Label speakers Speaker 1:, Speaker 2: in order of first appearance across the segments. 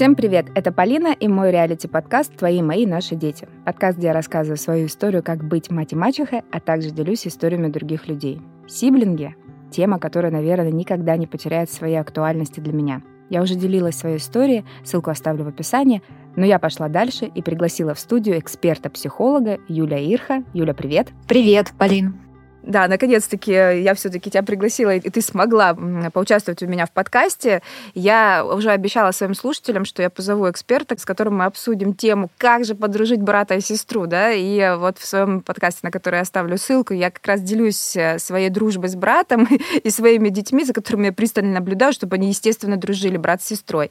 Speaker 1: Всем привет! Это Полина и мой реалити-подкаст «Твои, мои, наши дети». Подкаст, где я рассказываю свою историю, как быть мать и мачехой, а также делюсь историями других людей. Сиблинги — тема, которая, наверное, никогда не потеряет своей актуальности для меня. Я уже делилась своей историей, ссылку оставлю в описании, но я пошла дальше и пригласила в студию эксперта-психолога Юля Ирха. Юля, привет!
Speaker 2: Привет, Полин!
Speaker 1: Да, наконец-таки я все-таки тебя пригласила, и ты смогла поучаствовать у меня в подкасте. Я уже обещала своим слушателям, что я позову эксперта, с которым мы обсудим тему, как же подружить брата и сестру, да, и вот в своем подкасте, на который я оставлю ссылку, я как раз делюсь э, своей дружбой с братом и своими детьми, за которыми я пристально наблюдаю, чтобы они, естественно, дружили брат с сестрой.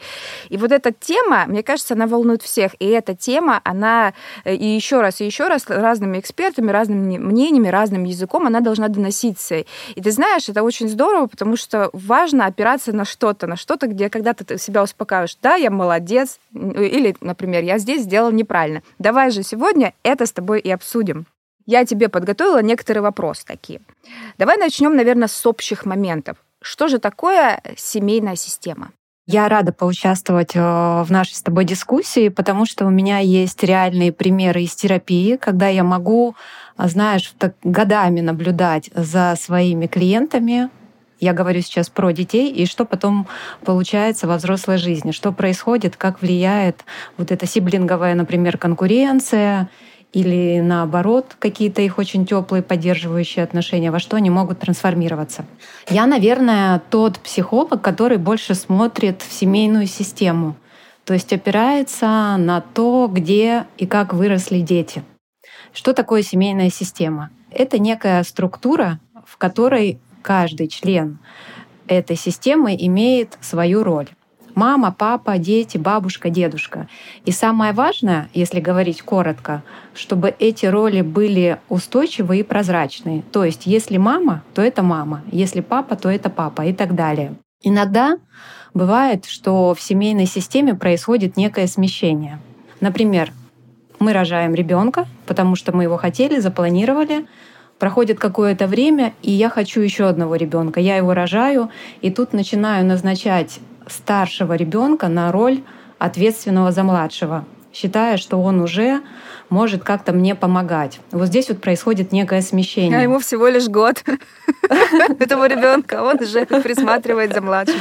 Speaker 1: И вот эта тема, мне кажется, она волнует всех, и эта тема, она э, и еще раз, и еще раз разными экспертами, разными мнениями, разным языком, она должна доноситься. И ты знаешь, это очень здорово, потому что важно опираться на что-то, на что-то, где когда ты себя успокаиваешь, да, я молодец, или, например, я здесь сделал неправильно. Давай же сегодня это с тобой и обсудим. Я тебе подготовила некоторые вопросы такие. Давай начнем, наверное, с общих моментов. Что же такое семейная система?
Speaker 2: Я рада поучаствовать э, в нашей с тобой дискуссии, потому что у меня есть реальные примеры из терапии, когда я могу, э, знаешь, так годами наблюдать за своими клиентами, я говорю сейчас про детей, и что потом получается во взрослой жизни, что происходит, как влияет вот эта сиблинговая, например, конкуренция или наоборот какие-то их очень теплые поддерживающие отношения, во что они могут трансформироваться. Я, наверное, тот психолог, который больше смотрит в семейную систему, то есть опирается на то, где и как выросли дети. Что такое семейная система? Это некая структура, в которой каждый член этой системы имеет свою роль мама, папа, дети, бабушка, дедушка. И самое важное, если говорить коротко, чтобы эти роли были устойчивые и прозрачные. То есть, если мама, то это мама, если папа, то это папа и так далее. Иногда бывает, что в семейной системе происходит некое смещение. Например, мы рожаем ребенка, потому что мы его хотели, запланировали, проходит какое-то время, и я хочу еще одного ребенка. Я его рожаю, и тут начинаю назначать старшего ребенка на роль ответственного за младшего, считая, что он уже может как-то мне помогать. Вот здесь вот происходит некое смещение.
Speaker 1: А ему всего лишь год этого ребенка, он уже присматривает за младшим.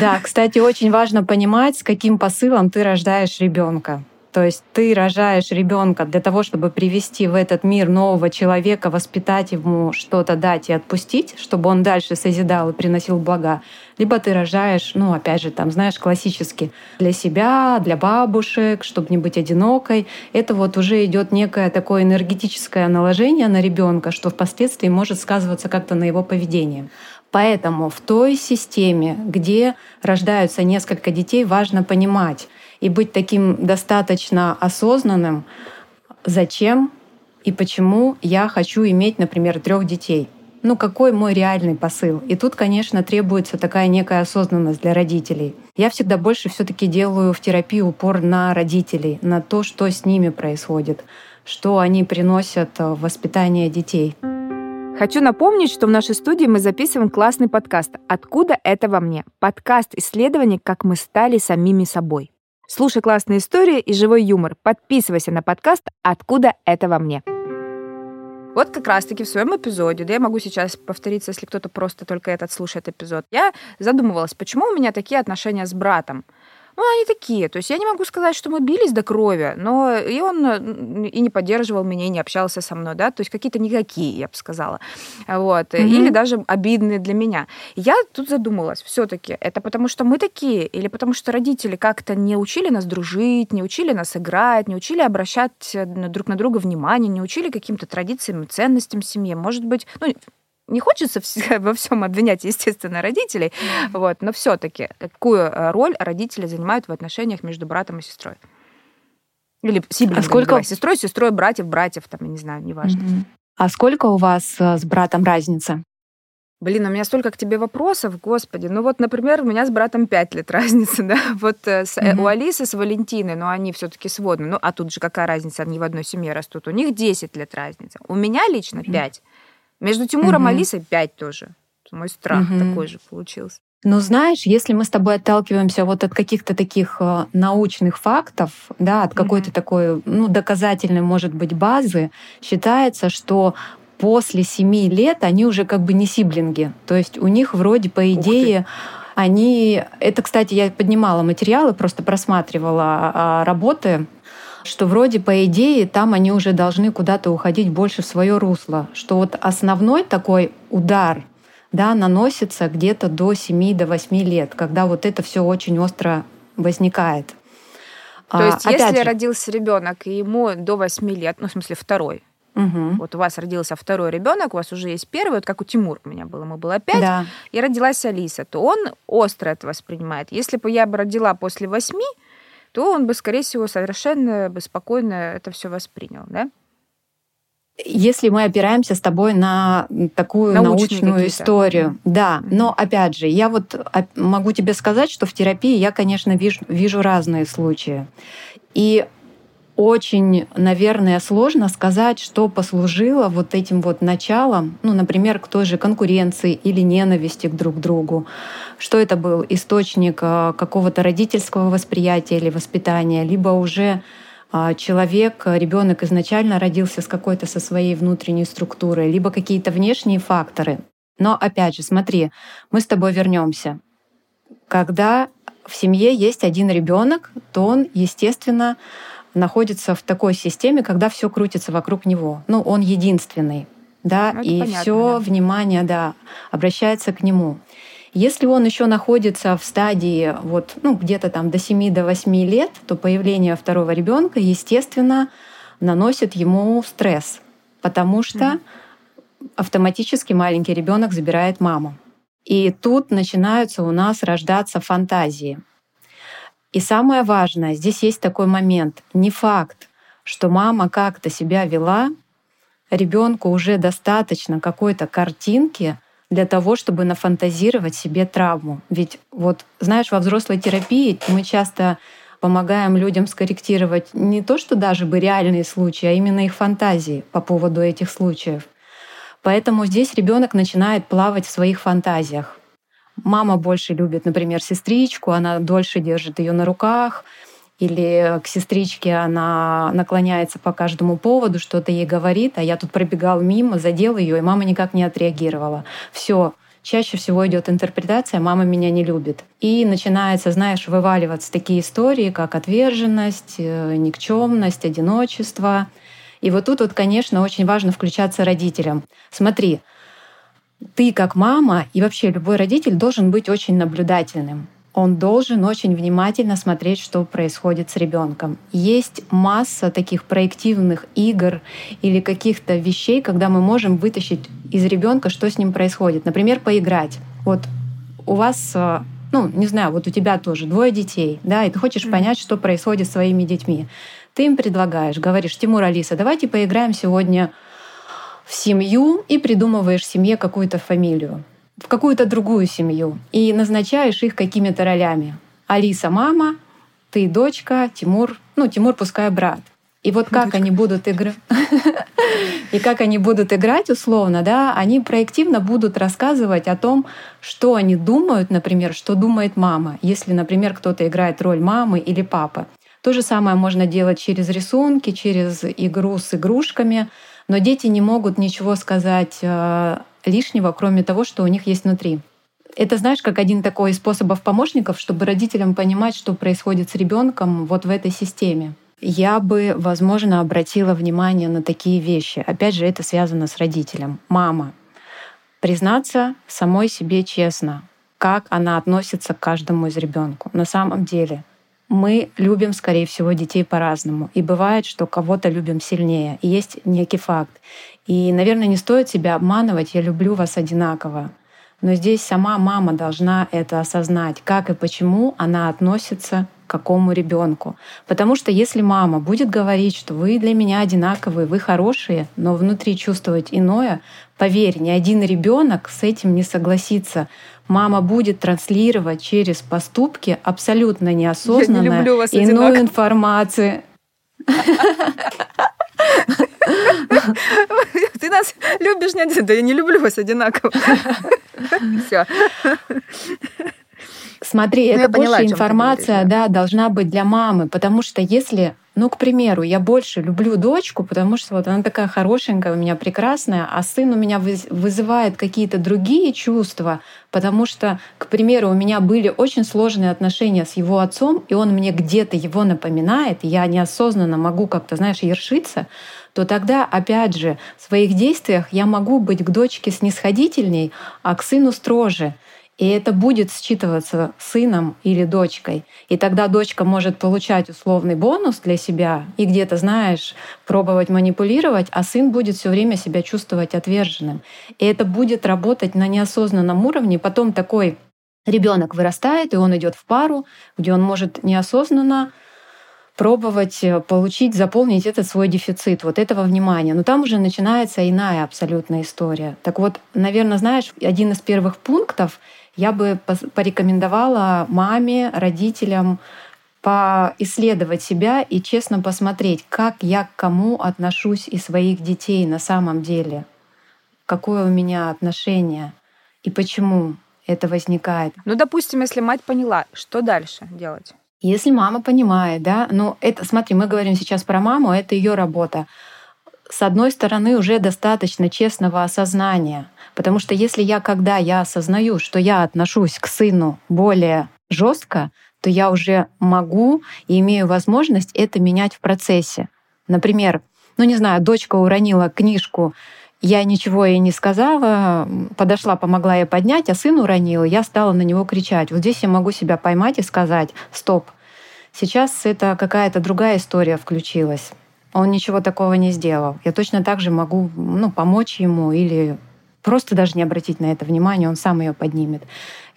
Speaker 2: Да, кстати, очень важно понимать, с каким посылом ты рождаешь ребенка. То есть ты рожаешь ребенка для того, чтобы привести в этот мир нового человека, воспитать ему что-то дать и отпустить, чтобы он дальше созидал и приносил блага. Либо ты рожаешь, ну, опять же, там, знаешь, классически для себя, для бабушек, чтобы не быть одинокой. Это вот уже идет некое такое энергетическое наложение на ребенка, что впоследствии может сказываться как-то на его поведении. Поэтому в той системе, где рождаются несколько детей, важно понимать, и быть таким достаточно осознанным, зачем и почему я хочу иметь, например, трех детей. Ну, какой мой реальный посыл? И тут, конечно, требуется такая некая осознанность для родителей. Я всегда больше все таки делаю в терапии упор на родителей, на то, что с ними происходит, что они приносят в воспитание детей.
Speaker 1: Хочу напомнить, что в нашей студии мы записываем классный подкаст «Откуда это во мне?» Подкаст исследований, как мы стали самими собой. Слушай классные истории и живой юмор. Подписывайся на подкаст «Откуда это во мне». Вот как раз-таки в своем эпизоде, да я могу сейчас повториться, если кто-то просто только этот слушает эпизод, я задумывалась, почему у меня такие отношения с братом. Ну, они такие. То есть я не могу сказать, что мы бились до крови, но и он и не поддерживал меня, и не общался со мной, да, то есть какие-то никакие, я бы сказала. Вот. Mm-hmm. Или даже обидные для меня. Я тут задумалась, все таки это потому, что мы такие, или потому, что родители как-то не учили нас дружить, не учили нас играть, не учили обращать друг на друга внимание, не учили каким-то традициям и ценностям в семье. Может быть, ну, не хочется во всем обвинять, естественно, родителей, mm-hmm. вот, но все-таки какую э, роль родители занимают в отношениях между братом и сестрой? Или сиблингами, а сколько... Давай, сестрой, сестрой, братьев, братьев, там, я не знаю, неважно. Mm-hmm.
Speaker 2: А сколько у вас э, с братом разница?
Speaker 1: Блин, у меня столько к тебе вопросов, господи. Ну вот, например, у меня с братом 5 лет разница, да. Вот с, mm-hmm. у Алисы с Валентиной, но они все таки сводные. Ну, а тут же какая разница, они в одной семье растут. У них 10 лет разница. У меня лично 5. Mm-hmm. Между Тимуром и Алисой 5 тоже. Мой страх угу. такой же получился.
Speaker 2: Но знаешь, если мы с тобой отталкиваемся вот от каких-то таких э, научных фактов, да, от какой-то mm-hmm. такой, ну, доказательной, может быть, базы, считается, что после семи лет они уже как бы не сиблинги. То есть у них вроде, по идее, они... Это, кстати, я поднимала материалы, просто просматривала а, работы что вроде по идее там они уже должны куда-то уходить больше в свое русло, что вот основной такой удар да, наносится где-то до 7 до 8 лет, когда вот это все очень остро возникает.
Speaker 1: То а, есть, если же, родился ребенок, и ему до 8 лет, ну, в смысле, второй, Угу. Вот у вас родился второй ребенок, у вас уже есть первый, вот как у Тимура у меня было, ему было пять, да. и родилась Алиса, то он остро это воспринимает. Если бы я бы родила после восьми, то он бы, скорее всего, совершенно бы спокойно это все воспринял, да?
Speaker 2: Если мы опираемся с тобой на такую Научные научную историю, да, но опять же, я вот могу тебе сказать, что в терапии я, конечно, вижу, вижу разные случаи. И очень, наверное, сложно сказать, что послужило вот этим вот началом, ну, например, к той же конкуренции или ненависти к друг другу. Что это был источник а, какого-то родительского восприятия или воспитания, либо уже а, человек, ребенок изначально родился с какой-то со своей внутренней структурой, либо какие-то внешние факторы. Но опять же, смотри, мы с тобой вернемся. Когда в семье есть один ребенок, то он, естественно, находится в такой системе, когда все крутится вокруг него. Ну, он единственный, да, ну, и все да. внимание, да, обращается к нему. Если он еще находится в стадии вот, ну, где-то там до 7 до 8 лет, то появление второго ребенка, естественно, наносит ему стресс, потому что автоматически маленький ребенок забирает маму. И тут начинаются у нас рождаться фантазии. И самое важное, здесь есть такой момент. Не факт, что мама как-то себя вела, ребенку уже достаточно какой-то картинки для того, чтобы нафантазировать себе травму. Ведь вот, знаешь, во взрослой терапии мы часто помогаем людям скорректировать не то, что даже бы реальные случаи, а именно их фантазии по поводу этих случаев. Поэтому здесь ребенок начинает плавать в своих фантазиях. Мама больше любит, например, сестричку, она дольше держит ее на руках, или к сестричке она наклоняется по каждому поводу, что-то ей говорит, а я тут пробегал мимо, задел ее, и мама никак не отреагировала. Все, чаще всего идет интерпретация «мама меня не любит». И начинается, знаешь, вываливаться такие истории, как отверженность, э, никчемность, одиночество. И вот тут вот, конечно, очень важно включаться родителям. Смотри, ты как мама и вообще любой родитель должен быть очень наблюдательным. Он должен очень внимательно смотреть, что происходит с ребенком. Есть масса таких проективных игр или каких-то вещей, когда мы можем вытащить из ребенка, что с ним происходит. Например, поиграть. Вот у вас э, ну, не знаю, вот у тебя тоже двое детей, да, и ты хочешь понять, что происходит с своими детьми. Ты им предлагаешь, говоришь, Тимур, Алиса, давайте поиграем сегодня в семью и придумываешь семье какую-то фамилию, в какую-то другую семью и назначаешь их какими-то ролями. Алиса — мама, ты — дочка, Тимур, ну, Тимур пускай брат. И вот как Дочка. они будут играть, и как они будут играть условно, да, они проективно будут рассказывать о том, что они думают, например, что думает мама, если, например, кто-то играет роль мамы или папы. То же самое можно делать через рисунки, через игру с игрушками, но дети не могут ничего сказать э, лишнего, кроме того, что у них есть внутри. Это, знаешь, как один такой из способов помощников, чтобы родителям понимать, что происходит с ребенком вот в этой системе. Я бы, возможно, обратила внимание на такие вещи. Опять же, это связано с родителем. Мама. Признаться самой себе честно, как она относится к каждому из ребенку. На самом деле, мы любим, скорее всего, детей по-разному. И бывает, что кого-то любим сильнее. И есть некий факт. И, наверное, не стоит себя обманывать, я люблю вас одинаково. Но здесь сама мама должна это осознать, как и почему она относится к какому ребенку. Потому что если мама будет говорить, что вы для меня одинаковые, вы хорошие, но внутри чувствовать иное, поверь, ни один ребенок с этим не согласится мама будет транслировать через поступки абсолютно неосознанно не иную информацию.
Speaker 1: Ты нас любишь не один, да я не люблю вас одинаково. Все.
Speaker 2: Смотри, ну, это больше информация, да, должна быть для мамы, потому что если ну, к примеру, я больше люблю дочку, потому что вот она такая хорошенькая, у меня прекрасная, а сын у меня вызывает какие-то другие чувства, потому что, к примеру, у меня были очень сложные отношения с его отцом, и он мне где-то его напоминает, и я неосознанно могу как-то, знаешь, ершиться, то тогда, опять же, в своих действиях я могу быть к дочке снисходительней, а к сыну строже. И это будет считываться сыном или дочкой. И тогда дочка может получать условный бонус для себя и где-то, знаешь, пробовать манипулировать, а сын будет все время себя чувствовать отверженным. И это будет работать на неосознанном уровне. Потом такой ребенок вырастает, и он идет в пару, где он может неосознанно пробовать э, получить, заполнить этот свой дефицит, вот этого внимания. Но там уже начинается иная абсолютная история. Так вот, наверное, знаешь, один из первых пунктов я бы порекомендовала маме, родителям поисследовать себя и честно посмотреть, как я к кому отношусь и своих детей на самом деле, какое у меня отношение и почему это возникает.
Speaker 1: Ну, допустим, если мать поняла, что дальше делать?
Speaker 2: Если мама понимает, да, ну это, смотри, мы говорим сейчас про маму, это ее работа. С одной стороны, уже достаточно честного осознания, Потому что если я, когда я осознаю, что я отношусь к сыну более жестко, то я уже могу и имею возможность это менять в процессе. Например, ну не знаю, дочка уронила книжку, я ничего ей не сказала, подошла, помогла ей поднять, а сын уронил, я стала на него кричать. Вот здесь я могу себя поймать и сказать, стоп, сейчас это какая-то другая история включилась. Он ничего такого не сделал. Я точно так же могу ну, помочь ему или просто даже не обратить на это внимание, он сам ее поднимет.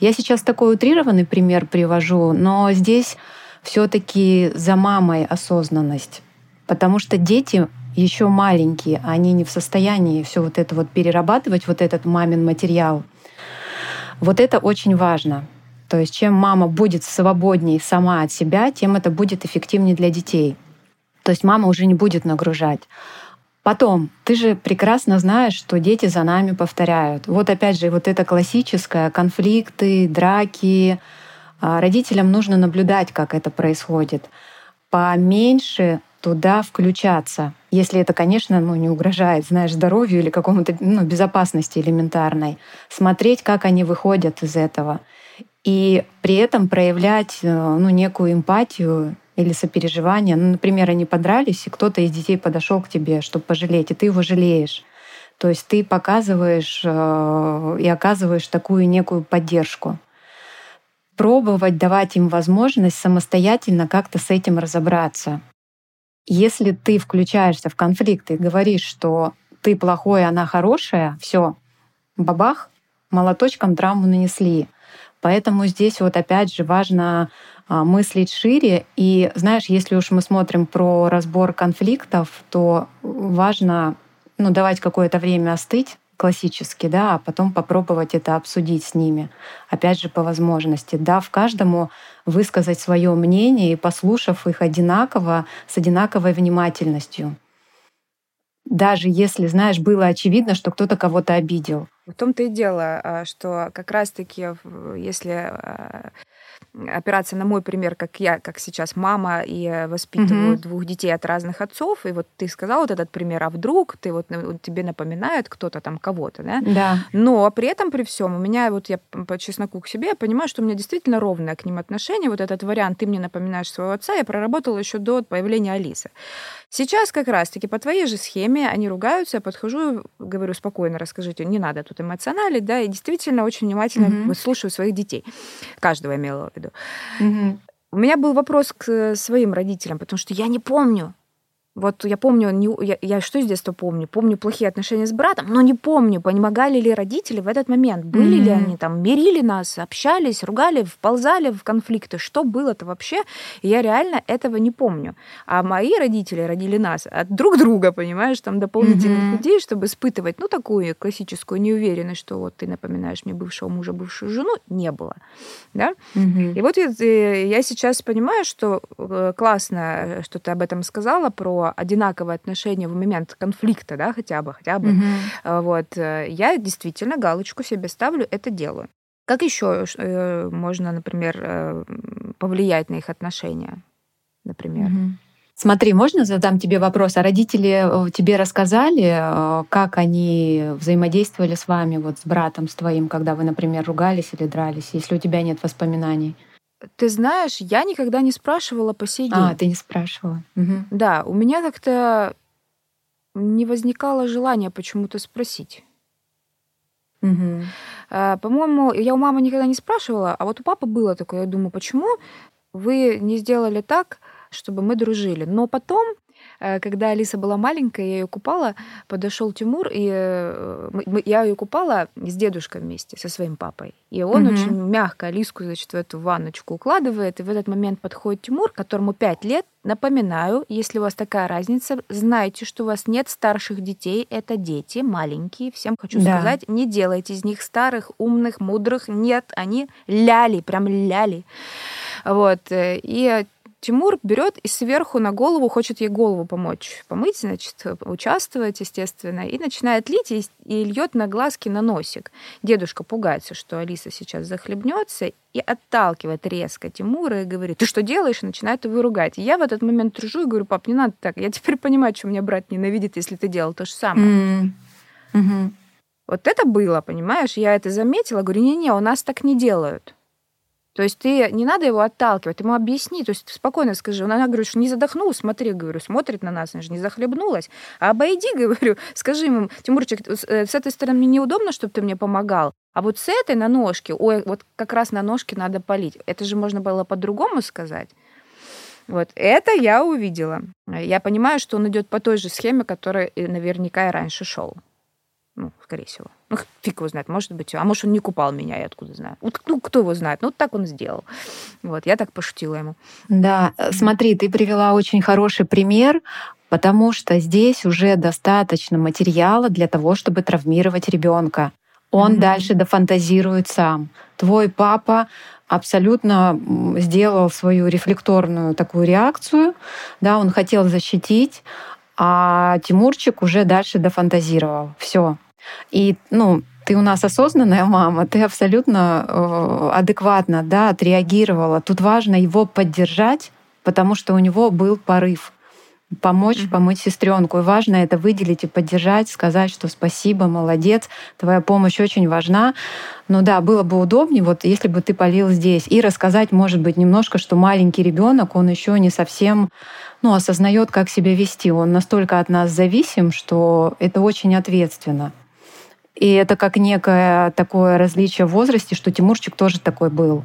Speaker 2: Я сейчас такой утрированный пример привожу, но здесь все-таки за мамой осознанность, потому что дети еще маленькие, они не в состоянии все вот это вот перерабатывать, вот этот мамин материал. Вот это очень важно. То есть чем мама будет свободнее сама от себя, тем это будет эффективнее для детей. То есть мама уже не будет нагружать. Потом, ты же прекрасно знаешь, что дети за нами повторяют. Вот опять же, вот это классическое, конфликты, драки. А, родителям нужно наблюдать, как это происходит. Поменьше туда включаться, если это, конечно, ну, не угрожает, знаешь, здоровью или какому-то ну, безопасности элементарной. Смотреть, как они выходят из этого. И при этом проявлять э, ну, некую эмпатию или сопереживание. Ну, например, они подрались, и кто-то из детей подошел к тебе, чтобы пожалеть, и ты его жалеешь. То есть ты показываешь э, и оказываешь такую некую поддержку. Пробовать давать им возможность самостоятельно как-то с этим разобраться. Если ты включаешься в конфликт и говоришь, что ты плохой, она хорошая, все, бабах, молоточком травму нанесли. Поэтому здесь вот опять же важно мыслить шире. И знаешь, если уж мы смотрим про разбор конфликтов, то важно ну, давать какое-то время остыть классически, да, а потом попробовать это обсудить с ними. Опять же, по возможности, дав каждому высказать свое мнение и послушав их одинаково, с одинаковой внимательностью. Даже если, знаешь, было очевидно, что кто-то кого-то обидел.
Speaker 1: В том-то и дело, а, что как раз-таки, если а, опираться на мой пример, как я, как сейчас мама, и воспитываю mm-hmm. двух детей от разных отцов, и вот ты сказал вот этот пример, а вдруг ты вот тебе напоминает кто-то там кого-то, да?
Speaker 2: Да.
Speaker 1: Но при этом, при всем, у меня вот я по чесноку к себе, я понимаю, что у меня действительно ровное к ним отношение. Вот этот вариант «ты мне напоминаешь своего отца» я проработала еще до появления Алисы. Сейчас как раз-таки по твоей же схеме они ругаются, я подхожу, говорю спокойно, расскажите, не надо тут эмоционалить, да, и действительно очень внимательно mm-hmm. слушаю своих детей. Каждого имела в виду. У меня был вопрос к своим родителям, потому что я не помню, вот я помню, не, я, я что с детства помню? Помню плохие отношения с братом, но не помню, помогали ли родители в этот момент. Были mm-hmm. ли они там, мирили нас, общались, ругали, вползали в конфликты. Что было-то вообще? я реально этого не помню. А мои родители родили нас от друг друга, понимаешь, там дополнительных mm-hmm. людей, чтобы испытывать, ну, такую классическую неуверенность, что вот ты напоминаешь мне бывшего мужа, бывшую жену, не было. Да? Mm-hmm. И вот я, э, я сейчас понимаю, что э, классно, что ты об этом сказала, про одинаковое отношение в момент конфликта, да, хотя бы, хотя бы. Mm-hmm. Вот. Э, я действительно галочку себе ставлю, это делаю. Как еще э, можно, например, повлиять на их отношения, например? Mm-hmm.
Speaker 2: Смотри, можно задам тебе вопрос? А родители тебе рассказали, как они взаимодействовали с вами, вот с братом, с твоим, когда вы, например, ругались или дрались, если у тебя нет воспоминаний?
Speaker 1: Ты знаешь, я никогда не спрашивала по сей а,
Speaker 2: день. А, ты не спрашивала. Угу.
Speaker 1: Да, у меня как-то не возникало желания почему-то спросить.
Speaker 2: Угу.
Speaker 1: По-моему, я у мамы никогда не спрашивала, а вот у папы было такое. Я думаю, почему вы не сделали так, чтобы мы дружили? Но потом когда Алиса была маленькая, я ее купала, подошел Тимур, и э, я ее купала с дедушкой вместе, со своим папой. И он угу. очень мягко Алиску, значит, в эту ванночку укладывает, и в этот момент подходит Тимур, которому 5 лет. Напоминаю, если у вас такая разница, знайте, что у вас нет старших детей, это дети маленькие. Всем хочу да. сказать, не делайте из них старых, умных, мудрых. Нет, они ляли, прям ляли. Вот. Э, и Тимур берет и сверху на голову хочет ей голову помочь помыть, значит, участвовать, естественно, и начинает лить и, и льет на глазки на носик. Дедушка пугается, что Алиса сейчас захлебнется и отталкивает резко Тимура и говорит, ты что делаешь? И начинает его ругать. И я в этот момент тружу и говорю, пап, не надо так. Я теперь понимаю, что меня брат ненавидит, если ты делал то же самое.
Speaker 2: Mm. hmm
Speaker 1: Вот это было, понимаешь? Я это заметила. Говорю, не-не, у нас так не делают. То есть ты не надо его отталкивать, ему объясни, то есть спокойно скажи. Она говорит, что не задохнулась, смотри, говорю, смотрит на нас, она же не захлебнулась. А обойди, говорю, скажи ему, Тимурчик, э, с этой стороны мне неудобно, чтобы ты мне помогал, а вот с этой на ножке, ой, вот как раз на ножке надо полить. Это же можно было по-другому сказать. Вот это я увидела. Я понимаю, что он идет по той же схеме, которая наверняка и раньше шел. Ну, скорее всего. Ну, фиг его знает, может быть. А может, он не купал меня, я откуда знаю. Ну, кто его знает. Ну, вот так он сделал. Вот, я так пошутила ему.
Speaker 2: Да, э, смотри, ты привела очень хороший пример, потому что здесь уже достаточно материала для того, чтобы травмировать ребенка. Он mm-hmm. дальше дофантазирует сам. Твой папа абсолютно сделал свою рефлекторную такую реакцию, да, он хотел защитить, а Тимурчик уже дальше дофантазировал. Все, и, ну, ты у нас осознанная мама, ты абсолютно э, адекватно да, отреагировала. Тут важно его поддержать, потому что у него был порыв помочь, mm-hmm. помочь сестренку. И важно это выделить и поддержать, сказать, что спасибо, молодец, твоя помощь очень важна. Но да, было бы удобнее, вот если бы ты полил здесь. И рассказать, может быть, немножко, что маленький ребенок, он еще не совсем ну, осознает, как себя вести. Он настолько от нас зависим, что это очень ответственно. И это как некое такое различие в возрасте, что Тимурчик тоже такой был.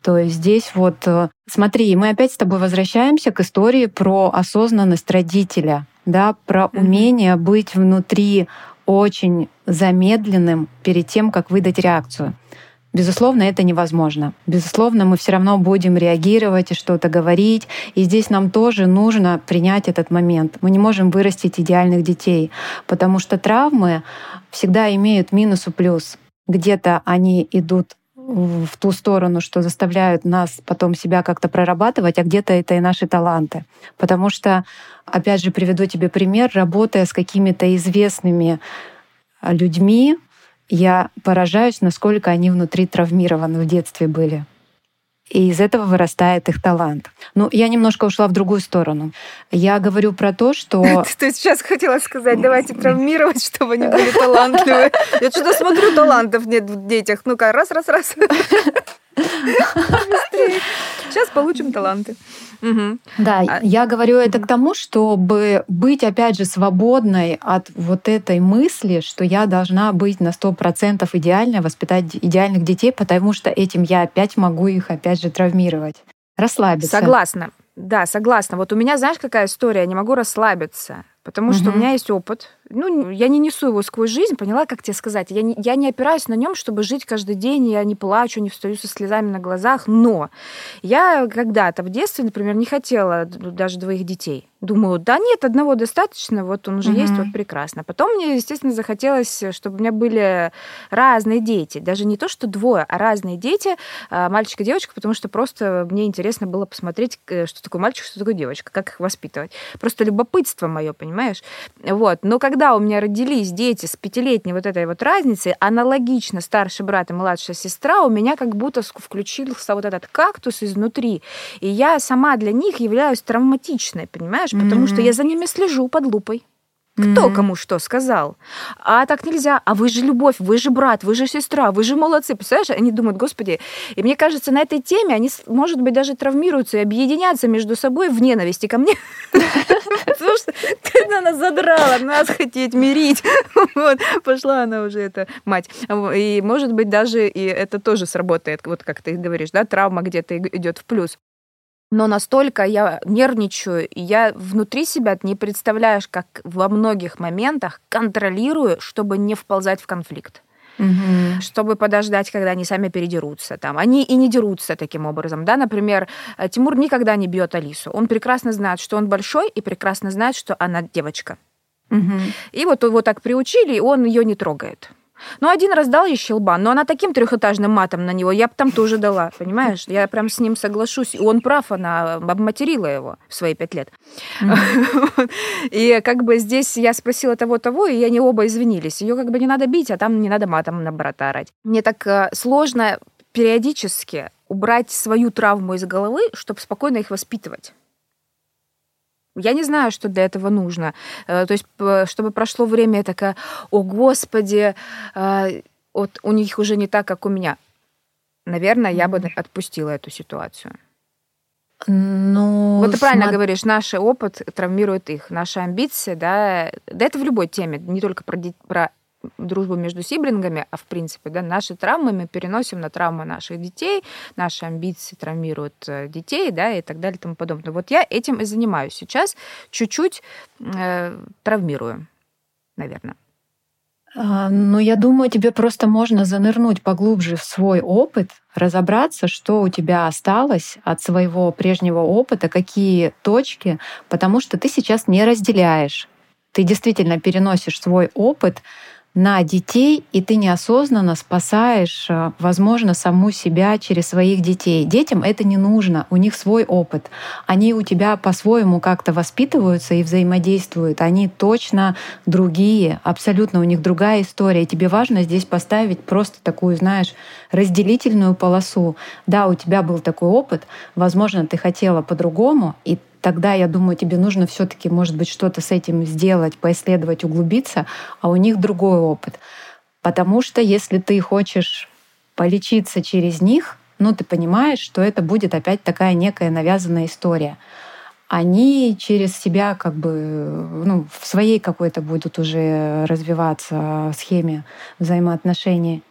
Speaker 2: То есть здесь вот, э, смотри, мы опять с тобой возвращаемся к истории про осознанность родителя, да, про умение быть внутри очень замедленным перед тем, как выдать реакцию. Безусловно, это невозможно. Безусловно, мы все равно будем реагировать и что-то говорить. И здесь нам тоже нужно принять этот момент. Мы не можем вырастить идеальных детей, потому что травмы всегда имеют минус и плюс. Где-то они идут в ту сторону, что заставляют нас потом себя как-то прорабатывать, а где-то это и наши таланты. Потому что, опять же, приведу тебе пример, работая с какими-то известными людьми, я поражаюсь, насколько они внутри травмированы в детстве были. И из этого вырастает их талант. Ну, я немножко ушла в другую сторону. Я говорю про то, что...
Speaker 1: Ты сейчас хотела сказать, давайте травмировать, чтобы они были талантливые. Я что-то смотрю, талантов нет в детях. Ну-ка, раз, раз, раз. Сейчас получим таланты.
Speaker 2: Угу. Да, а... я говорю это к тому, чтобы быть, опять же, свободной от вот этой мысли, что я должна быть на сто процентов идеальной, воспитать идеальных детей, потому что этим я опять могу их, опять же, травмировать. Расслабиться.
Speaker 1: Согласна. Да, согласна. Вот у меня, знаешь, какая история? Я не могу расслабиться. Потому что у меня есть опыт. Ну, я не несу его сквозь жизнь, поняла, как тебе сказать. Я не, я не опираюсь на нем, чтобы жить каждый день, я не плачу, не встаю со слезами на глазах, но я когда-то в детстве, например, не хотела даже двоих детей. Думаю, да нет, одного достаточно, вот он уже угу. есть, вот прекрасно. Потом мне, естественно, захотелось, чтобы у меня были разные дети. Даже не то, что двое, а разные дети, а, мальчик и девочка, потому что просто мне интересно было посмотреть, что такое мальчик, что такое девочка, как их воспитывать. Просто любопытство мое, понимаешь? Вот. Но когда у меня родились дети с пятилетней вот этой вот разницей, аналогично старший брат и младшая сестра, у меня как будто включился вот этот кактус изнутри. И я сама для них являюсь травматичной, понимаешь? понимаешь? Потому mm-hmm. что я за ними слежу под лупой. Кто mm-hmm. кому что сказал? А так нельзя. А вы же любовь, вы же брат, вы же сестра, вы же молодцы. Представляешь? Они думают, господи. И мне кажется, на этой теме они, может быть, даже травмируются и объединятся между собой в ненависти ко мне. Потому что когда она задрала нас хотеть мирить, вот, пошла она уже, эта мать. И, может быть, даже и это тоже сработает, вот как ты говоришь, да, травма где-то идет в плюс но настолько я нервничаю, и я внутри себя не представляешь, как во многих моментах контролирую, чтобы не вползать в конфликт. Угу. чтобы подождать, когда они сами передерутся. Там. Они и не дерутся таким образом. Да? Например, э, Тимур никогда не бьет Алису. Он прекрасно знает, что он большой, и прекрасно знает, что она девочка. Угу. И вот его так приучили, и он ее не трогает. Ну, один раз дал ей щелбан, но она таким трехэтажным матом на него, я бы там тоже дала, понимаешь? Я прям с ним соглашусь. И он прав, она обматерила его в свои пять лет. И как бы здесь я спросила того-того, и они оба извинились. Ее как бы не надо бить, а там не надо матом на брата орать. Мне так э, сложно периодически убрать свою травму из головы, чтобы спокойно их воспитывать. Я не знаю, что для этого нужно. Э, то есть, чтобы прошло время, я такая, о, Господи, э, вот у них уже не так, как у меня. Наверное, я бы отпустила эту ситуацию. Ну, вот ты правильно смотри... говоришь, наш опыт травмирует их, наши амбиции, да, да это в любой теме, не только про, про дружбу между сиблингами, а в принципе, да, наши травмы мы переносим на травмы наших детей, наши амбиции травмируют э, детей, да, и так далее и тому подобное. Вот я этим и занимаюсь сейчас, чуть-чуть э, травмирую, наверное.
Speaker 2: А, ну, я думаю, тебе просто можно занырнуть поглубже в свой опыт, разобраться, что у тебя осталось от своего прежнего опыта, какие точки, потому что ты сейчас не разделяешь. Ты действительно переносишь свой опыт на детей, и ты неосознанно спасаешь, э, возможно, саму себя через своих детей. Детям это не нужно, у них свой опыт. Они у тебя по-своему как-то воспитываются и взаимодействуют. Они точно другие, абсолютно у них другая история. И тебе важно здесь поставить просто такую, знаешь, разделительную полосу. Да, у тебя был такой опыт, возможно, ты хотела по-другому, и тогда, я думаю, тебе нужно все-таки, может быть, что-то с этим сделать, поисследовать, углубиться, а у них другой опыт. Потому что если ты хочешь полечиться через них, ну, ты понимаешь, что это будет опять такая некая навязанная история. Они через себя как бы ну, в своей какой-то будут уже развиваться схеме взаимоотношений.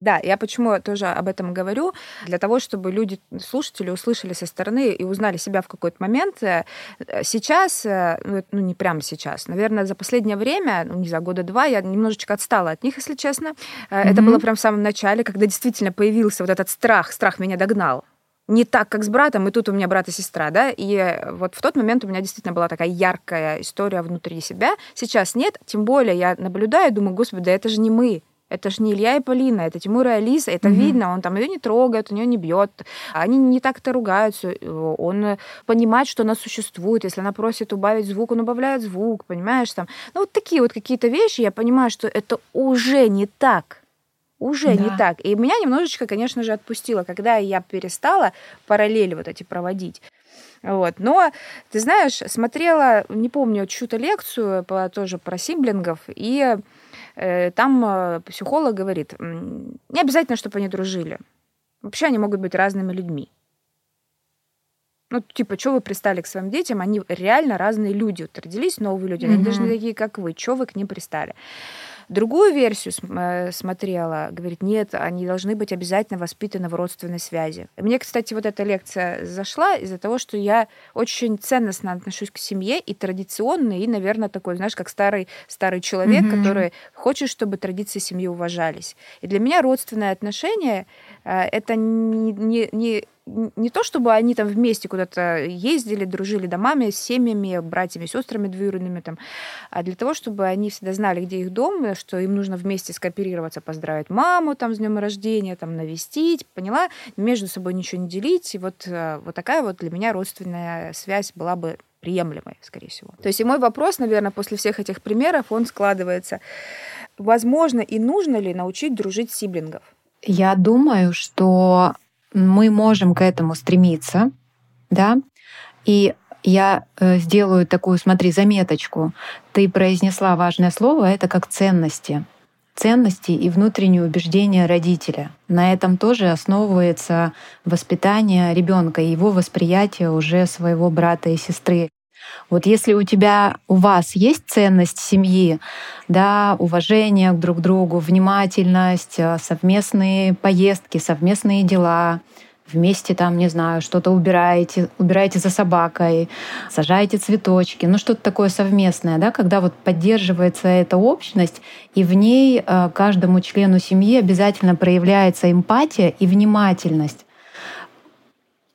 Speaker 1: Да, я почему тоже об этом говорю, для того, чтобы люди, слушатели, услышали со стороны и узнали себя в какой-то момент. Э, сейчас, э, ну, ну не прямо сейчас, наверное, за последнее время, ну не за года два, я немножечко отстала от них, если честно. Mm-hmm. Это было прям в самом начале, когда действительно появился вот этот страх, страх меня догнал не так, как с братом, и тут у меня брат и сестра, да, и вот в тот момент у меня действительно была такая яркая история внутри себя. Сейчас нет, тем более я наблюдаю, думаю, господи, да это же не мы, это же не Илья и Полина, это Тимур и Алиса, это mm-hmm. видно, он там ее не трогает, у нее не бьет, они не так-то ругаются, он понимает, что она существует, если она просит убавить звук, он убавляет звук, понимаешь, там, ну вот такие вот какие-то вещи, я понимаю, что это уже не так, уже да. не так. И меня немножечко, конечно же, отпустило, когда я перестала параллели вот эти проводить. Вот. Но, ты знаешь, смотрела, не помню, чью-то лекцию по, тоже про симблингов, и Э, там э, психолог говорит, не обязательно, чтобы они дружили. Вообще они могут быть разными людьми. Ну, типа, что вы пристали к своим детям? Они реально разные люди. Вот родились новые люди, они даже не такие, как вы. Что вы к ним пристали? Другую версию э, смотрела, говорит, нет, они должны быть обязательно воспитаны в родственной связи. Мне, кстати, вот эта лекция зашла из-за того, что я очень ценностно отношусь к семье и традиционно, и, наверное, такой, знаешь, как старый, старый человек, mm-hmm. который хочет, чтобы традиции семьи уважались. И для меня родственное отношение э, это не, не, не не то, чтобы они там вместе куда-то ездили, дружили домами, с семьями, братьями, сестрами двоюродными, там, а для того, чтобы они всегда знали, где их дом, что им нужно вместе скооперироваться, поздравить маму там с днем рождения, там, навестить, поняла, между собой ничего не делить. И вот, э, вот такая вот для меня родственная связь была бы приемлемой, скорее всего. То есть и мой вопрос, наверное, после всех этих примеров, он складывается. Возможно и нужно ли научить дружить сиблингов?
Speaker 2: Я думаю, что мы можем к этому стремиться, да, и я э, сделаю такую, смотри, заметочку. Ты произнесла важное слово, это как ценности. Ценности и внутренние убеждения родителя. На этом тоже основывается воспитание ребенка и его восприятие уже своего брата и сестры. Вот если у тебя, у вас есть ценность семьи, да, уважение друг к другу, внимательность, э, совместные поездки, совместные дела, вместе там, не знаю, что-то убираете, убираете за собакой, сажаете цветочки, ну что-то такое совместное, да, когда вот поддерживается эта общность, и в ней э, каждому члену семьи обязательно проявляется эмпатия и внимательность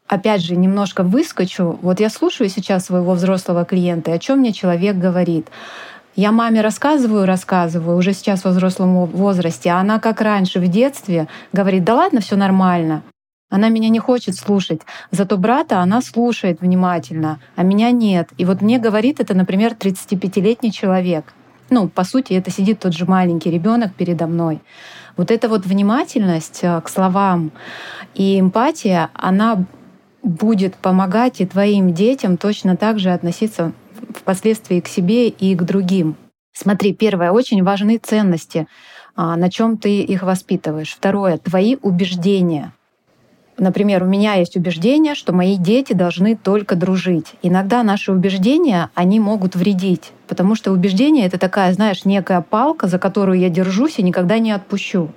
Speaker 2: опять же, немножко выскочу. Вот я слушаю сейчас своего взрослого клиента, о чем мне человек говорит. Я маме рассказываю, рассказываю, уже сейчас в взрослом возрасте, а она, как раньше, в детстве, говорит, да ладно, все нормально. Она меня не хочет слушать. Зато брата она слушает внимательно, а меня нет. И вот мне говорит это, например, 35-летний человек. Ну, по сути, это сидит тот же маленький ребенок передо мной. Вот эта вот внимательность э, к словам и эмпатия, она будет помогать и твоим детям точно так же относиться впоследствии к себе и к другим. Смотри, первое, очень важны ценности, а, на чем ты их воспитываешь. Второе, твои убеждения. Например, у меня есть убеждение, что мои дети должны только дружить. Иногда наши убеждения, они могут вредить, потому что убеждение — это такая, знаешь, некая палка, за которую я держусь и никогда не отпущу.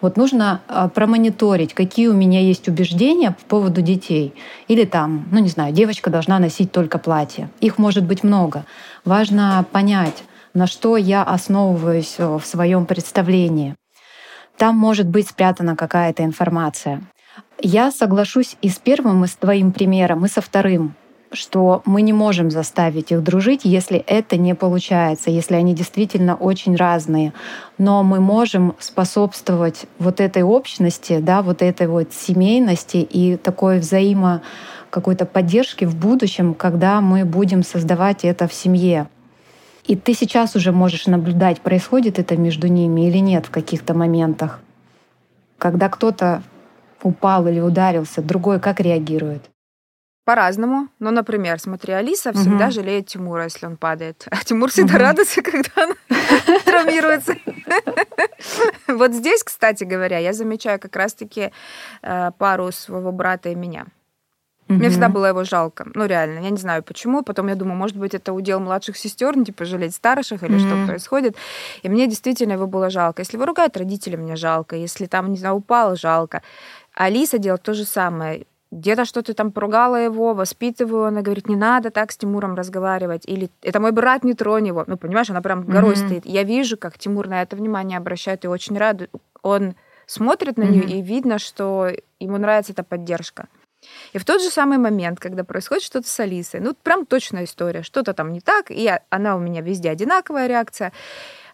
Speaker 2: Вот нужно а, промониторить, какие у меня есть убеждения по поводу детей. Или там, ну не знаю, девочка должна носить только платье. Их может быть много. Важно понять, на что я основываюсь э, в своем представлении. Там может быть спрятана какая-то информация. Я соглашусь и с первым, и с твоим примером, и со вторым что мы не можем заставить их дружить, если это не получается, если они действительно очень разные. Но мы можем способствовать вот этой общности, да, вот этой вот семейности и такой взаимо какой-то поддержки в будущем, когда мы будем создавать это в семье. И ты сейчас уже можешь наблюдать, происходит это между ними или нет в каких-то моментах. Когда кто-то упал или ударился, другой как реагирует?
Speaker 1: По-разному. Ну, например, смотри, Алиса всегда угу. жалеет Тимура, если он падает. А Тимур всегда угу. радуется, когда он травмируется. Вот здесь, кстати говоря, я замечаю как раз-таки э, пару своего брата и меня. Мне всегда было его жалко. Ну, реально. Я не знаю почему. Потом я думаю, может быть, это удел младших сестер, ну, типа, жалеть старших или что происходит. И мне действительно его было жалко. Если его ругают родители, мне жалко. Если там, не знаю, упал, жалко. Алиса делает то же самое где-то что-то там поругала его, воспитываю, она говорит, не надо так с Тимуром разговаривать, или это мой брат, не тронь его. Ну, понимаешь, она прям горой mm-hmm. стоит. Я вижу, как Тимур на это внимание обращает, и очень рад. Он смотрит на mm-hmm. нее, и видно, что ему нравится эта поддержка. И в тот же самый момент, когда происходит что-то с Алисой, ну, прям точная история, что-то там не так, и она у меня везде одинаковая реакция,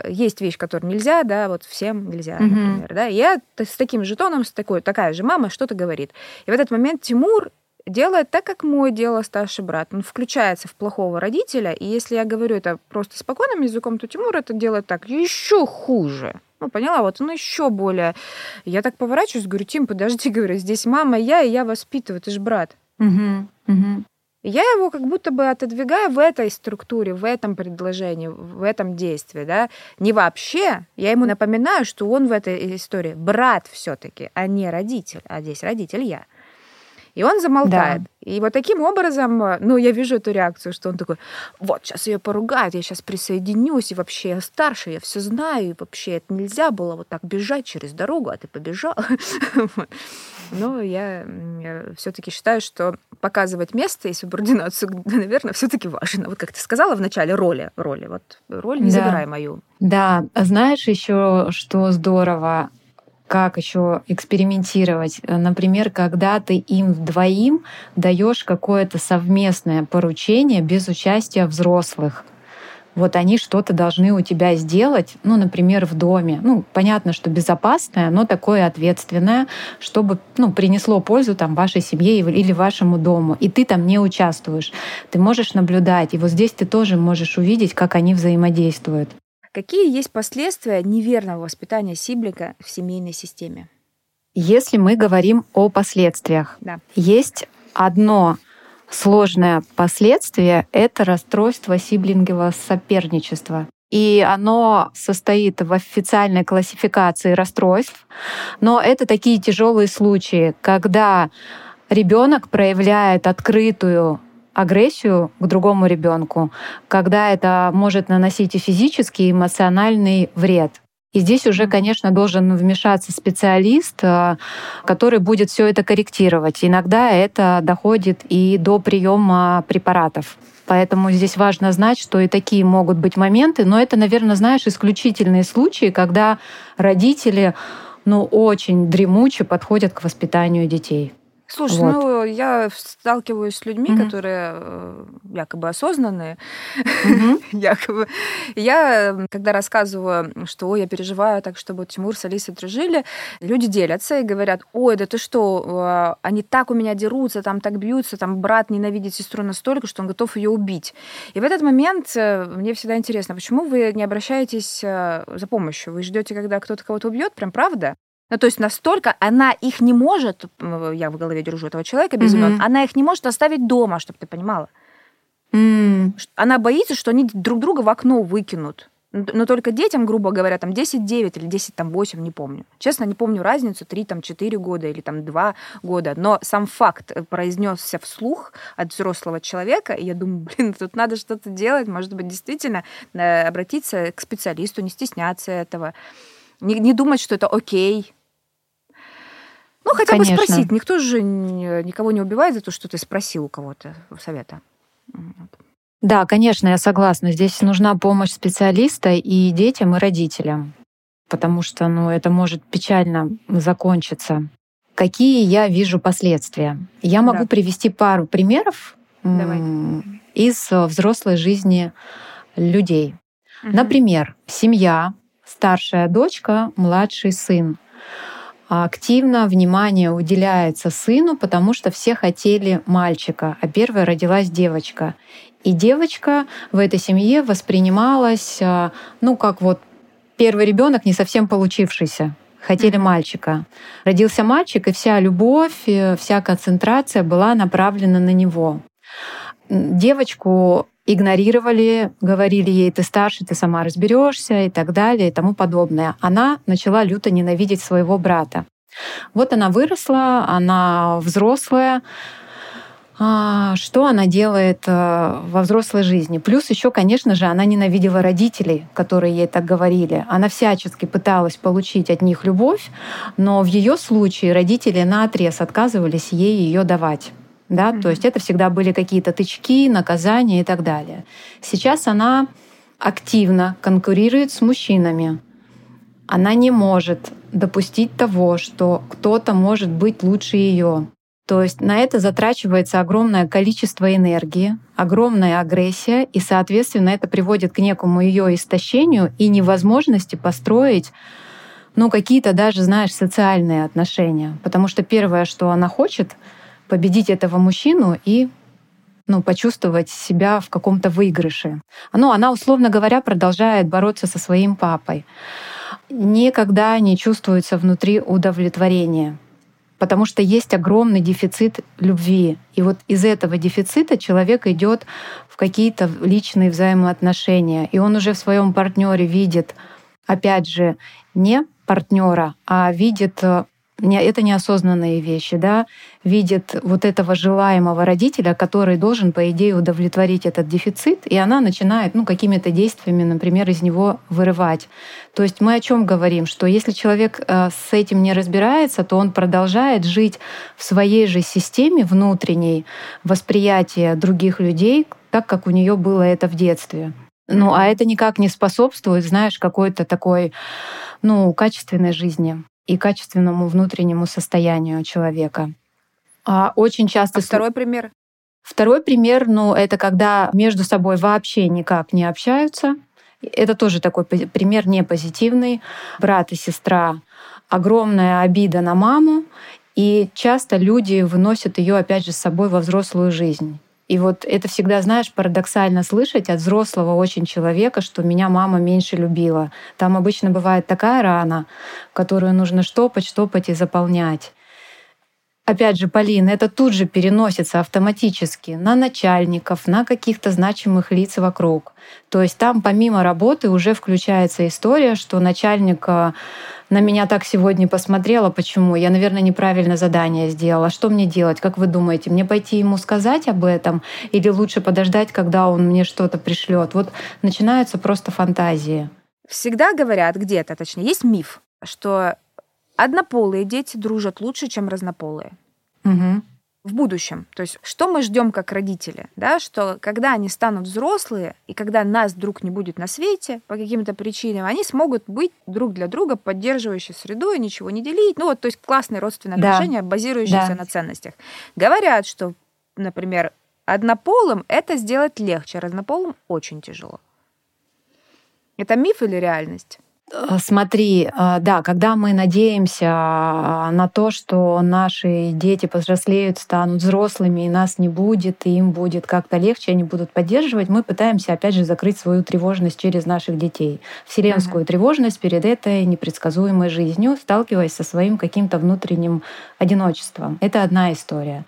Speaker 1: есть вещь, которую нельзя, да, вот всем нельзя, mm-hmm. например, да. я с таким жетоном, с такой, такая же мама что-то говорит. И в этот момент Тимур делает так, как мой делал старший брат. Он включается в плохого родителя, и если я говорю это просто спокойным языком, то Тимур это делает так еще хуже. Ну, поняла, вот он еще более... Я так поворачиваюсь, говорю, Тим, подожди, говорю, здесь мама, я, и я воспитываю, ты же брат.
Speaker 2: Угу, угу.
Speaker 1: Я его как будто бы отодвигаю в этой структуре, в этом предложении, в этом действии, да, не вообще. Я ему напоминаю, что он в этой истории брат все-таки, а не родитель, а здесь родитель я. И он замолкает. Да. И вот таким образом, ну, я вижу эту реакцию, что он такой, вот, сейчас ее поругают, я сейчас присоединюсь, и вообще я старше, я все знаю, и вообще это нельзя было вот так бежать через дорогу, а ты побежал. Но я, все-таки считаю, что показывать место и субординацию, наверное, все-таки важно. Вот как ты сказала в начале, роли, роли. Вот роль не да. забирай мою.
Speaker 2: Да, знаешь еще, что здорово, как еще экспериментировать. Например, когда ты им двоим даешь какое-то совместное поручение без участия взрослых вот они что-то должны у тебя сделать, ну, например, в доме. Ну, понятно, что безопасное, но такое ответственное, чтобы, ну, принесло пользу там вашей семье или вашему дому. И ты там не участвуешь. Ты можешь наблюдать. И вот здесь ты тоже можешь увидеть, как они взаимодействуют.
Speaker 1: Какие есть последствия неверного воспитания сиблика в семейной системе?
Speaker 2: Если мы говорим о последствиях, да. есть одно сложное последствие — это расстройство сиблингового соперничества. И оно состоит в официальной классификации расстройств, но это такие тяжелые случаи, когда ребенок проявляет открытую агрессию к другому ребенку, когда это может наносить и физический, и эмоциональный вред. И здесь уже, конечно, должен вмешаться специалист, э, который будет все это корректировать. Иногда это доходит и до приема препаратов. Поэтому здесь важно знать, что и такие могут быть моменты, но это, наверное, знаешь, исключительные случаи, когда родители ну, очень дремуче подходят к воспитанию детей.
Speaker 1: Слушай, вот. ну я сталкиваюсь с людьми, mm-hmm. которые э, якобы осознанные, mm-hmm. якобы. Я, когда рассказываю, что я переживаю так, чтобы Тимур с Алисой дружили, люди делятся и говорят, ой, да ты что, э, они так у меня дерутся, там так бьются, там брат ненавидит сестру настолько, что он готов ее убить. И в этот момент э, мне всегда интересно, почему вы не обращаетесь за помощью? Вы ждете, когда кто-то кого-то убьет, прям правда? Ну, то есть настолько она их не может, я в голове держу этого человека без mm-hmm. она их не может оставить дома, чтобы ты понимала. Mm. Она боится, что они друг друга в окно выкинут. Но только детям, грубо говоря, там 10-9 или 10 там 8, не помню. Честно, не помню разницу, 3 там 4 года или там 2 года. Но сам факт произнесся вслух от взрослого человека, и я думаю, блин, тут надо что-то делать, может быть, действительно э, обратиться к специалисту, не стесняться этого. Не, не думать, что это окей, ну, хотя Конечно. бы спросить. Никто же никого не убивает за то, что ты спросил у кого-то совета.
Speaker 2: Да, конечно, я согласна. Здесь нужна помощь специалиста и детям, и родителям, потому что ну, это может печально закончиться. Какие я вижу последствия? Я могу да. привести пару примеров Давай. из взрослой жизни людей. Угу. Например, семья, старшая дочка, младший сын. А активно внимание уделяется сыну, потому что все хотели мальчика, а первая родилась девочка. И девочка в этой семье воспринималась, а, ну, как вот первый ребенок не совсем получившийся. Хотели мальчика. Родился мальчик, и вся любовь, вся концентрация была направлена на него. Девочку игнорировали, говорили ей, ты старше, ты сама разберешься и так далее и тому подобное. Она начала люто ненавидеть своего брата. Вот она выросла, она взрослая, а, что она делает э, во взрослой жизни. Плюс еще, конечно же, она ненавидела родителей, которые ей так говорили. Она всячески пыталась получить от них любовь, но в ее случае родители на отрез отказывались ей ее давать да, mm-hmm. то есть это всегда были какие-то тычки, наказания и так далее. Сейчас она активно конкурирует с мужчинами. Она не может допустить того, что кто-то может быть лучше ее. То есть на это затрачивается огромное количество энергии, огромная агрессия, и, соответственно, это приводит к некому ее истощению и невозможности построить ну, какие-то даже, знаешь, социальные отношения. Потому что первое, что она хочет — победить этого мужчину и ну, почувствовать себя в каком-то выигрыше. Ну, она, условно говоря, продолжает бороться со своим папой. Никогда не чувствуется внутри удовлетворения, потому что есть огромный дефицит любви. И вот из этого дефицита человек идет в какие-то личные взаимоотношения. И он уже в своем партнере видит, опять же, не партнера, а видит это неосознанные вещи, да, видит вот этого желаемого родителя, который должен, по идее, удовлетворить этот дефицит, и она начинает, ну, какими-то действиями, например, из него вырывать. То есть мы о чем говорим? Что если человек э, с этим не разбирается, то он продолжает жить в своей же системе внутренней восприятия других людей, так как у нее было это в детстве. Ну, а это никак не способствует, знаешь, какой-то такой, ну, качественной жизни и качественному внутреннему состоянию человека. А очень часто...
Speaker 1: А второй пример?
Speaker 2: Второй пример, ну, это когда между собой вообще никак не общаются. Это тоже такой пример не позитивный. Брат и сестра, огромная обида на маму, и часто люди выносят ее опять же с собой во взрослую жизнь. И вот это всегда, знаешь, парадоксально слышать от взрослого очень человека, что меня мама меньше любила. Там обычно бывает такая рана, которую нужно штопать, штопать и заполнять. Опять же, Полина, это тут же переносится автоматически на начальников, на каких-то значимых лиц вокруг. То есть там помимо работы уже включается история, что начальник на меня так сегодня посмотрела, почему? Я, наверное, неправильно задание сделала. Что мне делать? Как вы думаете, мне пойти ему сказать об этом или лучше подождать, когда он мне что-то пришлет? Вот начинаются просто фантазии.
Speaker 1: Всегда говорят где-то, точнее, есть миф, что однополые дети дружат лучше, чем разнополые.
Speaker 2: Угу.
Speaker 1: В будущем. То есть, что мы ждем как родители? Да, что когда они станут взрослые, и когда нас вдруг не будет на свете по каким-то причинам, они смогут быть друг для друга поддерживающей средой, ничего не делить. Ну вот, то есть классные родственные да. отношения, базирующиеся да. на ценностях. Говорят, что, например, однополым это сделать легче, разнополым очень тяжело. Это миф или реальность?
Speaker 2: Э, смотри, э, да, когда мы надеемся э, на то, что наши дети повзрослеют, станут взрослыми, и нас не будет, и им будет как-то легче, они будут поддерживать, мы пытаемся, опять же, закрыть свою тревожность через наших детей. Вселенскую uh-huh. тревожность перед этой непредсказуемой жизнью, сталкиваясь со своим каким-то внутренним одиночеством. Это одна история.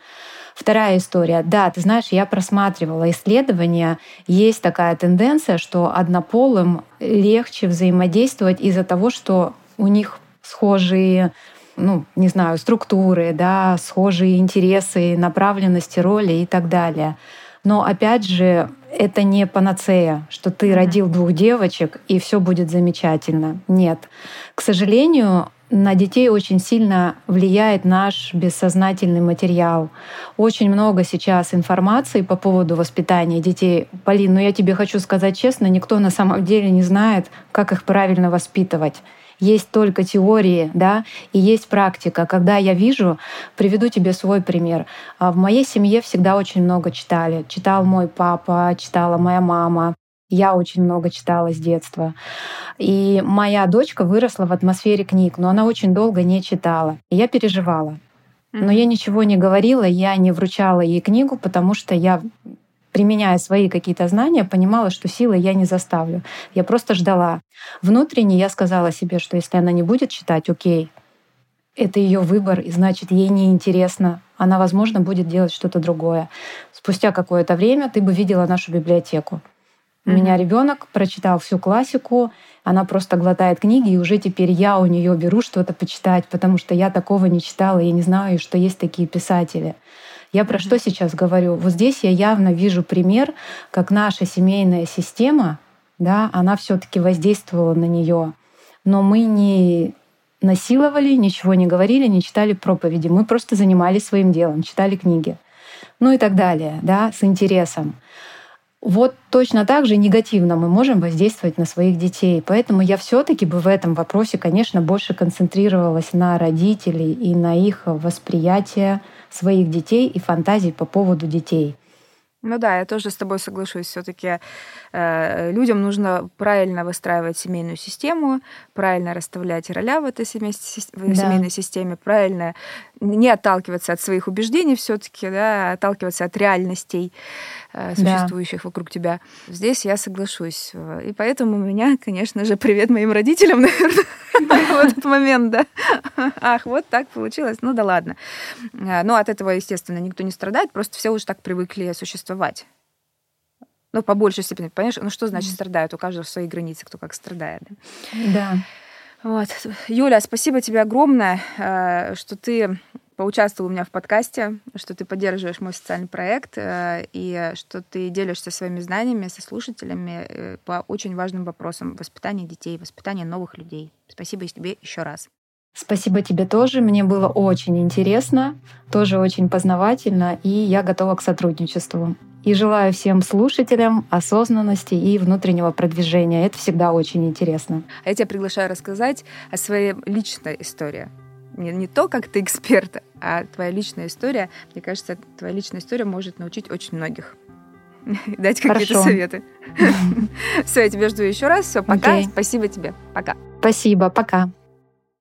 Speaker 2: Вторая история. Да, ты знаешь, я просматривала исследования. Есть такая тенденция, что однополым легче взаимодействовать из-за того, что у них схожие ну, не знаю, структуры, да, схожие интересы, направленности, роли и так далее. Но опять же, это не панацея, что ты родил двух девочек и все будет замечательно. Нет. К сожалению, на детей очень сильно влияет наш бессознательный материал. Очень много сейчас информации по поводу воспитания детей. Полин, ну я тебе хочу сказать честно, никто на самом деле не знает, как их правильно воспитывать есть только теории, да, и есть практика. Когда я вижу, приведу тебе свой пример. А в моей семье всегда очень много читали. Читал мой папа, читала моя мама. Я очень много читала с детства. И моя дочка выросла в атмосфере книг, но она очень долго не читала. И я переживала. Но я ничего не говорила, я не вручала ей книгу, потому что я, применяя свои какие-то знания, понимала, что силы я не заставлю. Я просто ждала. Внутренне я сказала себе, что если она не будет читать, окей, это ее выбор, и значит, ей не интересно. Она, возможно, будет делать что-то другое. Спустя какое-то время ты бы видела нашу библиотеку. У меня ребенок прочитал всю классику, она просто глотает книги, и уже теперь я у нее беру что-то почитать, потому что я такого не читала, я не знаю, что есть такие писатели. Я про что сейчас говорю? Вот здесь я явно вижу пример, как наша семейная система, да, она все-таки воздействовала на нее, но мы не насиловали, ничего не говорили, не читали проповеди, мы просто занимались своим делом, читали книги, ну и так далее, да, с интересом. Вот точно так же негативно мы можем воздействовать на своих детей. Поэтому я все-таки бы в этом вопросе, конечно, больше концентрировалась на родителей и на их восприятие своих детей и фантазий по поводу детей.
Speaker 1: Ну да, я тоже с тобой соглашусь. Все-таки э, людям нужно правильно выстраивать семейную систему, правильно расставлять роля в этой семей, в да. семейной системе, правильно не отталкиваться от своих убеждений все-таки, да, а отталкиваться от реальностей э, существующих да. вокруг тебя. Здесь я соглашусь. И поэтому у меня, конечно же, привет моим родителям, наверное, в этот момент, да. Ах, вот так получилось. Ну да ладно. Э, но от этого, естественно, никто не страдает, просто все уже так привыкли существовать. Ну, по большей степени, понимаешь? Ну, что значит страдают? У каждого свои границы, кто как страдает.
Speaker 2: Да.
Speaker 1: Вот. Юля, спасибо тебе огромное, э, что ты поучаствовал у меня в подкасте, что ты поддерживаешь мой социальный проект э, и что ты делишься своими знаниями со слушателями э, по очень важным вопросам воспитания детей, воспитания новых людей. Спасибо тебе еще раз.
Speaker 2: Спасибо тебе тоже. Мне было очень интересно, тоже очень познавательно, и я готова к сотрудничеству. И желаю всем слушателям осознанности и внутреннего продвижения. Это всегда очень интересно.
Speaker 1: А я тебя приглашаю рассказать о своей личной истории не, не то, как ты эксперт, а твоя личная история. Мне кажется, твоя личная история может научить очень многих. Дать какие-то советы. Все, я тебя жду еще раз. Все, пока. Спасибо тебе. Пока.
Speaker 2: Спасибо. Пока.